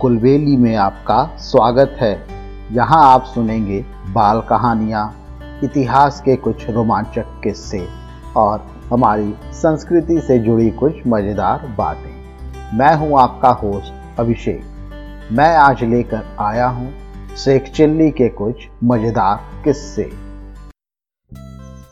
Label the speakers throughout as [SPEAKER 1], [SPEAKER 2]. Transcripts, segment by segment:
[SPEAKER 1] कुलबेली में आपका स्वागत है। यहाँ आप सुनेंगे बाल कहानियाँ, इतिहास के कुछ रोमांचक किस्से और हमारी संस्कृति से जुड़ी कुछ मज़ेदार बातें। मैं हूँ आपका होस्ट अभिषेक। मैं आज लेकर आया हूँ शेख चिल्ली के कुछ मज़ेदार किस्से।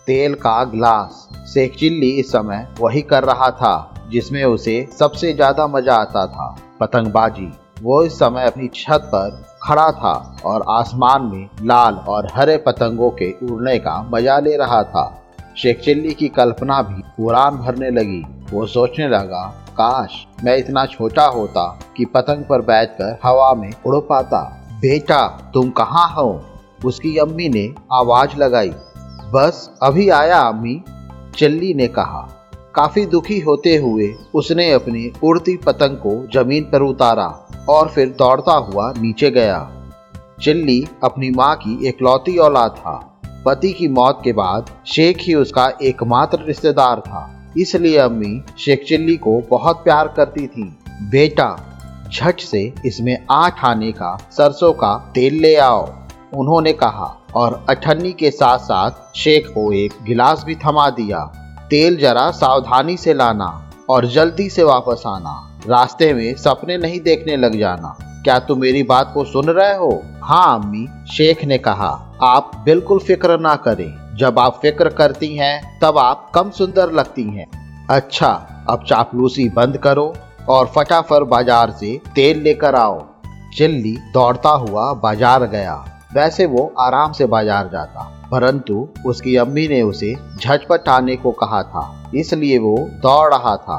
[SPEAKER 1] तेल का ग्लास। शेख चिल्ली इस समय वही कर रहा था, जिसमें उसे सबसे ज़्यादा मज़ा आता था। पतंगबाजी। वो इस समय अपनी छत पर खड़ा था और आसमान में लाल और हरे पतंगों के उड़ने का मज़ा ले रहा था। शेख चिल्ली की कल्पना भी उड़ान भरने लगी। वो सोचने लगा, काश मैं इतना छोटा होता कि पतंग पर बैठकर हवा में उड़ पाता। बेटा, तुम कहाँ हो? उसकी अम्मी ने आवाज़ लगाई। बस अभी आया, अम्मी, चिल्ली ने कहा। काफ़ी दुखी होते हुए उसने अपनी उड़ती पतंग को ज़मीन पर उतारा। और फिर दौड़ता हुआ नीचे गया। चिल्ली अपनी माँ की एकलौती औलाद था। पति की मौत के बाद शेख ही उसका एकमात्र रिश्तेदार था। इसलिए अम्मी शेख चिल्ली को बहुत प्यार करती थी। बेटा, झट से इसमें आठ आने का, सरसों का तेल ले आओ, उन्होंने कहा। और अठन्नी के साथ साथ शेख को एक गिलास भी थमा दिया। तेल जरा सावधानी से लाना। और जल्दी से वापस आना। रास्ते में सपने नहीं देखने लग जाना। क्या तुम मेरी बात को सुन रहे हो? हाँ अम्मी, शेख ने कहा। आप बिल्कुल फ़िक्र ना करें। जब आप फ़िक्र करती हैं, तब आप कम सुंदर लगती हैं। अच्छा अब चापलूसी बंद करो और फटाफट बाज़ार से तेल लेकर आओ। चिल्ली दौड़ता हुआ बाज़ार गया। वैसे वो आराम से बाज़ार जाता, परंतु उसकी अम्मी ने उसे झटपट आने को कहा था, इसलिए वो दौड़ रहा था।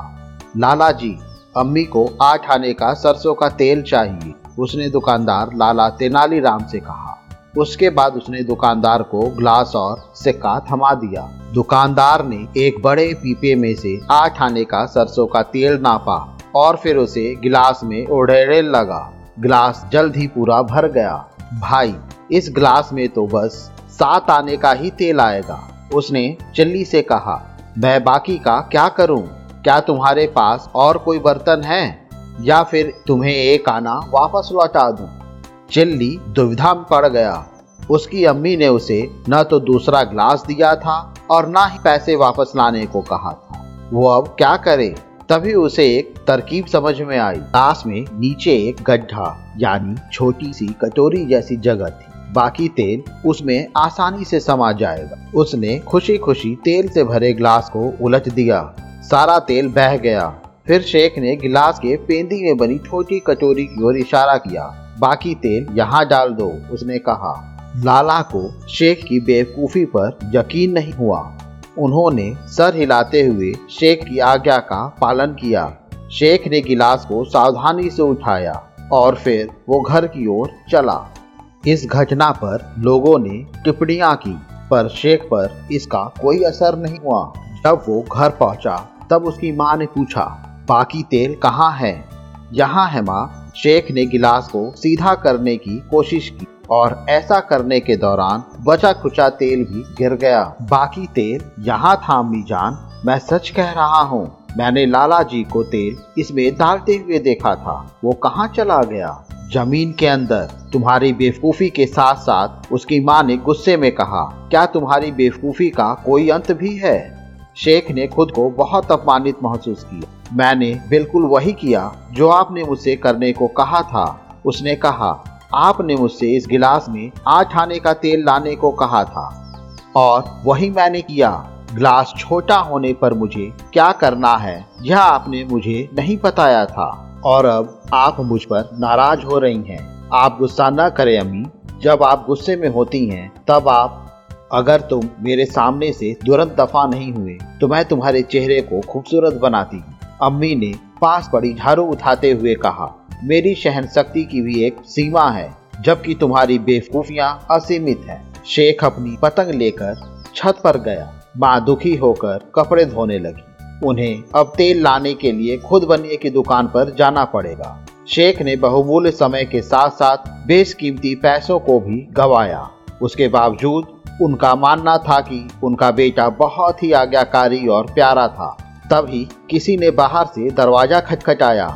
[SPEAKER 1] लाला जी, अम्मी को आठ आने का सरसों का तेल चाहिए, उसने दुकानदार लाला तेनालीराम से कहा। उसके बाद उसने दुकानदार को ग्लास और सिक्का थमा दिया। दुकानदार ने एक बड़े पीपे में से आठ आने का सरसों का तेल नापा और फिर उसे गिलास में उड़ेड़े लगा। गिलास जल्द ही पूरा भर गया। भाई इस ग्लास में तो बस सात आने का ही तेल आएगा। उसने चिल्ली से कहा, मैं बाकी का क्या करूँ? क्या तुम्हारे पास और कोई बर्तन है? या फिर तुम्हें एक आना वापस लौटा दूँ? चिल्ली दुविधा में पड़ गया। उसकी अम्मी ने उसे न तो दूसरा ग्लास दिया था और न ही पैसे वापस लाने को कहा था। वो अब क्या करे? तभी उसे एक तरकीब समझ में आई। ग्लास में नीचे एक गड्ढा, यानी छोटी सी कटोरी जैसी जगह थी। बाकी तेल उसमें आसानी से समा जाएगा। उसने खुशी खुशी तेल से भरे ग्लास को उलट दिया। सारा तेल बह गया। फिर शेख ने गिलास के पेंदी में बनी छोटी कटोरी की ओर इशारा किया। बाकी तेल यहाँ डाल दो, उसने कहा। लाला को शेख की बेवकूफ़ी पर यकीन नहीं हुआ। उन्होंने सर हिलाते हुए शेख की आज्ञा का पालन किया। शेख ने गिलास को सावधानी से उठाया और फिर वो घर की ओर चला। इस घटना पर लोगों ने टिप्पणियाँ की, पर शेख पर इसका कोई असर नहीं हुआ। जब वो घर पहुँचा, तब उसकी माँ ने पूछा, बाकी तेल कहाँ है? यहाँ है माँ। शेख ने गिलास को सीधा करने की कोशिश की और ऐसा करने के दौरान बचा खुचा तेल भी गिर गया। बाकी तेल यहाँ था, अम्मी जान। मैं सच कह रहा हूँ, मैंने लाला जी को तेल इसमें डालते हुए देखा था। वो कहाँ चला गया? ज़मीन के अंदर तुम्हारी बेवकूफ़ी के साथ साथ उसकी माँ ने गुस्से में कहा, क्या तुम्हारी बेवकूफ़ी का कोई अंत भी है? शेख ने खुद को बहुत अपमानित महसूस किया। मैंने बिल्कुल वही किया जो आपने मुझसे करने को कहा था। उसने कहा, आपने मुझसे इस गिलास में आठ आने का तेल लाने को कहा था और वही मैंने किया। गिलास छोटा होने पर मुझे क्या करना है, यह आपने मुझे नहीं बताया था। और अब आप मुझ पर नाराज़ हो रही हैं। आप गुस्सा न करें अम्मी। जब आप गुस्से में होती हैं, तब आप, अगर तुम मेरे सामने से तुरंत दफ़ा नहीं हुए तो मैं तुम्हारे चेहरे को खूबसूरत बनाती अम्मी ने पास पड़ी झाड़ू उठाते हुए कहा, मेरी सहन शक्ति की भी एक सीमा है, जबकि तुम्हारी बेवकूफियाँ असीमित है। शेख अपनी पतंग लेकर छत पर गया। माँ दुखी होकर कपड़े धोने लगी। उन्हें अब तेल लाने के लिए खुद बनिए की दुकान पर जाना पड़ेगा। शेख ने बहुमूल्य समय के साथ साथ बेशकीमती पैसों को भी गवाया। उसके बावजूद उनका मानना था कि उनका बेटा बहुत ही आज्ञाकारी और प्यारा था। तभी किसी ने बाहर से दरवाज़ा खटखटाया।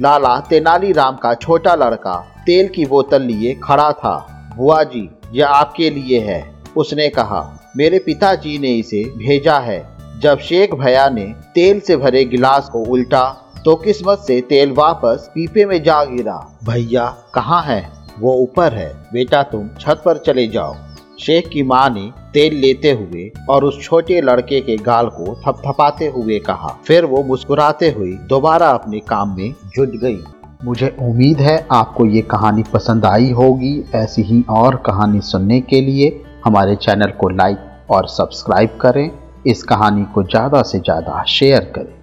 [SPEAKER 1] लाला तेनालीराम का छोटा लड़का तेल की बोतल लिए खड़ा था। बुआ जी, यह आपके लिए है। उसने कहा, मेरे पिताजी ने इसे भेजा है। जब शेख भैया ने तेल से भरे गिलास को उल्टा तो किस्मत से तेल वापस पीपे में जा गिरा। भैया, कहाँ है? वो ऊपर है। बेटा, तुम छत पर चले जाओ। शेख की माँ ने तेल लेते हुए और उस छोटे लड़के के गाल को थपथपाते हुए कहा। फिर वो मुस्कुराते हुए दोबारा अपने काम में जुट गई। मुझे उम्मीद है आपको ये कहानी पसंद आई होगी। ऐसी ही और कहानी सुनने के लिए हमारे चैनल को लाइक और सब्सक्राइब करें। इस कहानी को ज़्यादा से ज़्यादा शेयर करें।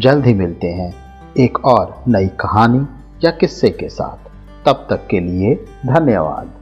[SPEAKER 1] जल्द ही मिलते हैं एक और नई कहानी या किस्से के साथ। तब तक के लिए धन्यवाद।